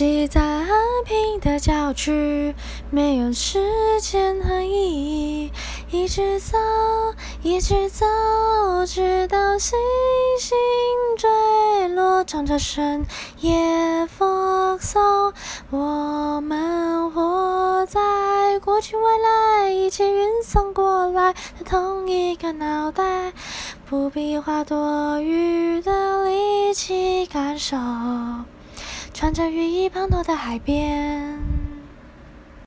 在安平的郊区，没有时间和意义，一直走，一直走，直到星星坠落，唱着深夜放松。我们活在过去未来，一起运送过来的同一个脑袋，不必花多余的力气感受。穿着雨衣滂沱的海边，